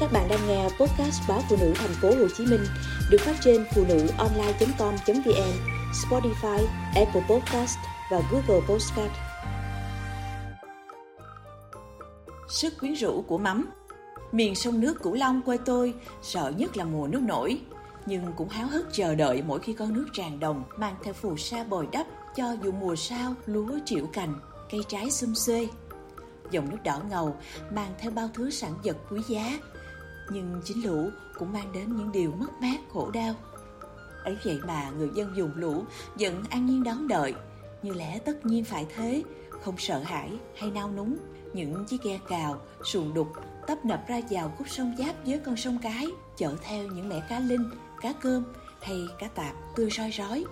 Các bạn đang nghe podcast báo phụ nữ thành phố Hồ Chí Minh được phát trên phụ nữ online.com.vn, Spotify, Apple Podcast và Google Podcast. Sức quyến rũ của mắm Miền sông nước Cửu Long quê tôi sợ nhất là mùa nước nổi, nhưng cũng háo hức chờ đợi mỗi khi con nước tràn đồng mang theo phù sa bồi đắp cho dù mùa sao lúa triệu cành, cây trái xum xuê. Dòng nước đỏ ngầu mang theo bao thứ sản vật quý giá nhưng chính lũ cũng mang đến những điều mất mát khổ đau. Ấy vậy mà người dân dùng lũ vẫn an nhiên đón đợi. Như lẽ tất nhiên phải thế, không sợ hãi hay nao núng, những chiếc ghe cào, xuồng đục tấp nập ra vào khúc sông giáp với con sông cái, chở theo những mẻ cá linh, cá cơm hay cá tạp tươi soi rói.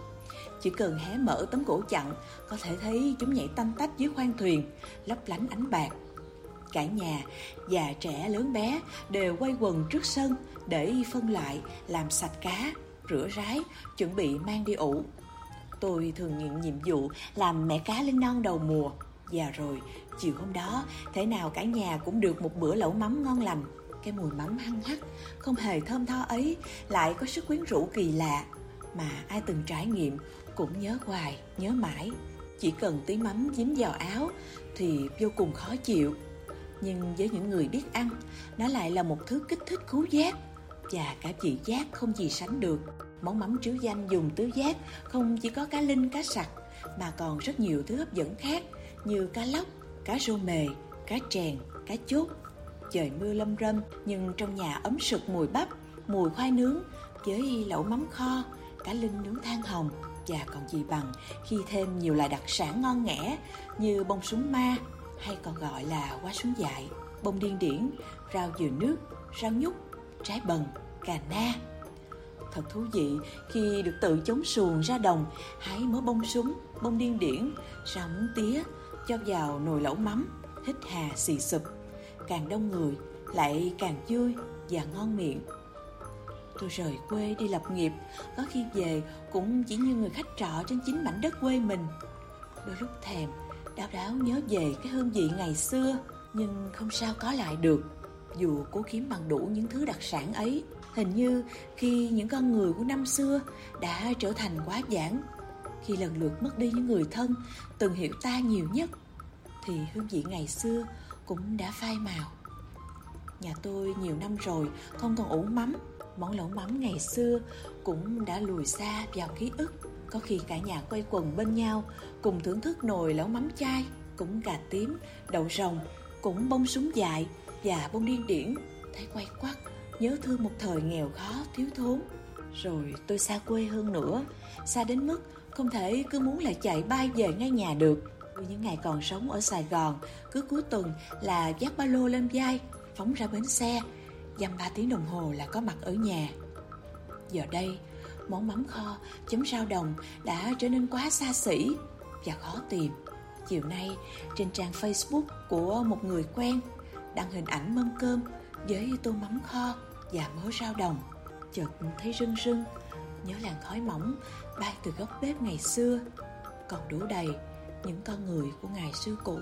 Chỉ cần hé mở tấm cổ chặn, có thể thấy chúng nhảy tanh tách dưới khoang thuyền, lấp lánh ánh bạc. Cả nhà, già trẻ lớn bé đều quay quần trước sân để phân loại làm sạch cá, rửa rái, chuẩn bị mang đi ủ. Tôi thường nhận nhiệm vụ làm mẹ cá linh non đầu mùa. Và rồi, chiều hôm đó, thế nào cả nhà cũng được một bữa lẩu mắm ngon lành. Cái mùi mắm hăng hắc, không hề thơm tho ấy, lại có sức quyến rũ kỳ lạ. Mà ai từng trải nghiệm cũng nhớ hoài, nhớ mãi. Chỉ cần tí mắm dính vào áo thì vô cùng khó chịu nhưng với những người biết ăn, nó lại là một thứ kích thích khứu giác và cả vị giác không gì sánh được. Món mắm trứ danh dùng tứ giác không chỉ có cá linh, cá sặc mà còn rất nhiều thứ hấp dẫn khác như cá lóc, cá rô mề, cá trèn, cá chốt. Trời mưa lâm râm nhưng trong nhà ấm sực mùi bắp, mùi khoai nướng với lẩu mắm kho, cá linh nướng than hồng và còn gì bằng khi thêm nhiều loại đặc sản ngon nghẻ như bông súng ma, hay còn gọi là hoa súng dại, bông điên điển, rau dừa nước, rau nhút, trái bần, cà na. Thật thú vị khi được tự chống xuồng ra đồng, hái mớ bông súng, bông điên điển, rau muống tía, cho vào nồi lẩu mắm, hít hà xì sụp. Càng đông người, lại càng vui và ngon miệng. Tôi rời quê đi lập nghiệp, có khi về cũng chỉ như người khách trọ trên chính mảnh đất quê mình. Đôi lúc thèm đáo đáo nhớ về cái hương vị ngày xưa, nhưng không sao có lại được. Dù cố kiếm bằng đủ những thứ đặc sản ấy, hình như khi những con người của năm xưa đã trở thành quá giản, khi lần lượt mất đi những người thân từng hiểu ta nhiều nhất, thì hương vị ngày xưa cũng đã phai màu. Nhà tôi nhiều năm rồi không còn ủ mắm, món lẩu mắm ngày xưa cũng đã lùi xa vào ký ức có khi cả nhà quay quần bên nhau Cùng thưởng thức nồi lẩu mắm chai Cũng gà tím, đậu rồng Cũng bông súng dại và bông điên điển. Thấy quay quắt Nhớ thương một thời nghèo khó, thiếu thốn. Rồi tôi xa quê hơn nữa Xa đến mức không thể cứ muốn lại chạy bay về ngay nhà được. Những ngày còn sống ở Sài Gòn Cứ cuối tuần là dắt ba lô lên vai Phóng ra bến xe. Dăm ba tiếng đồng hồ là có mặt ở nhà. Giờ đây món mắm kho chấm rau đồng đã trở nên quá xa xỉ và khó tìm. Chiều nay, trên trang Facebook của một người quen đăng hình ảnh mâm cơm với tô mắm kho và mớ rau đồng. Chợt thấy rưng rưng, nhớ làn khói mỏng bay từ góc bếp ngày xưa, còn đủ đầy những con người của ngày xưa cũ.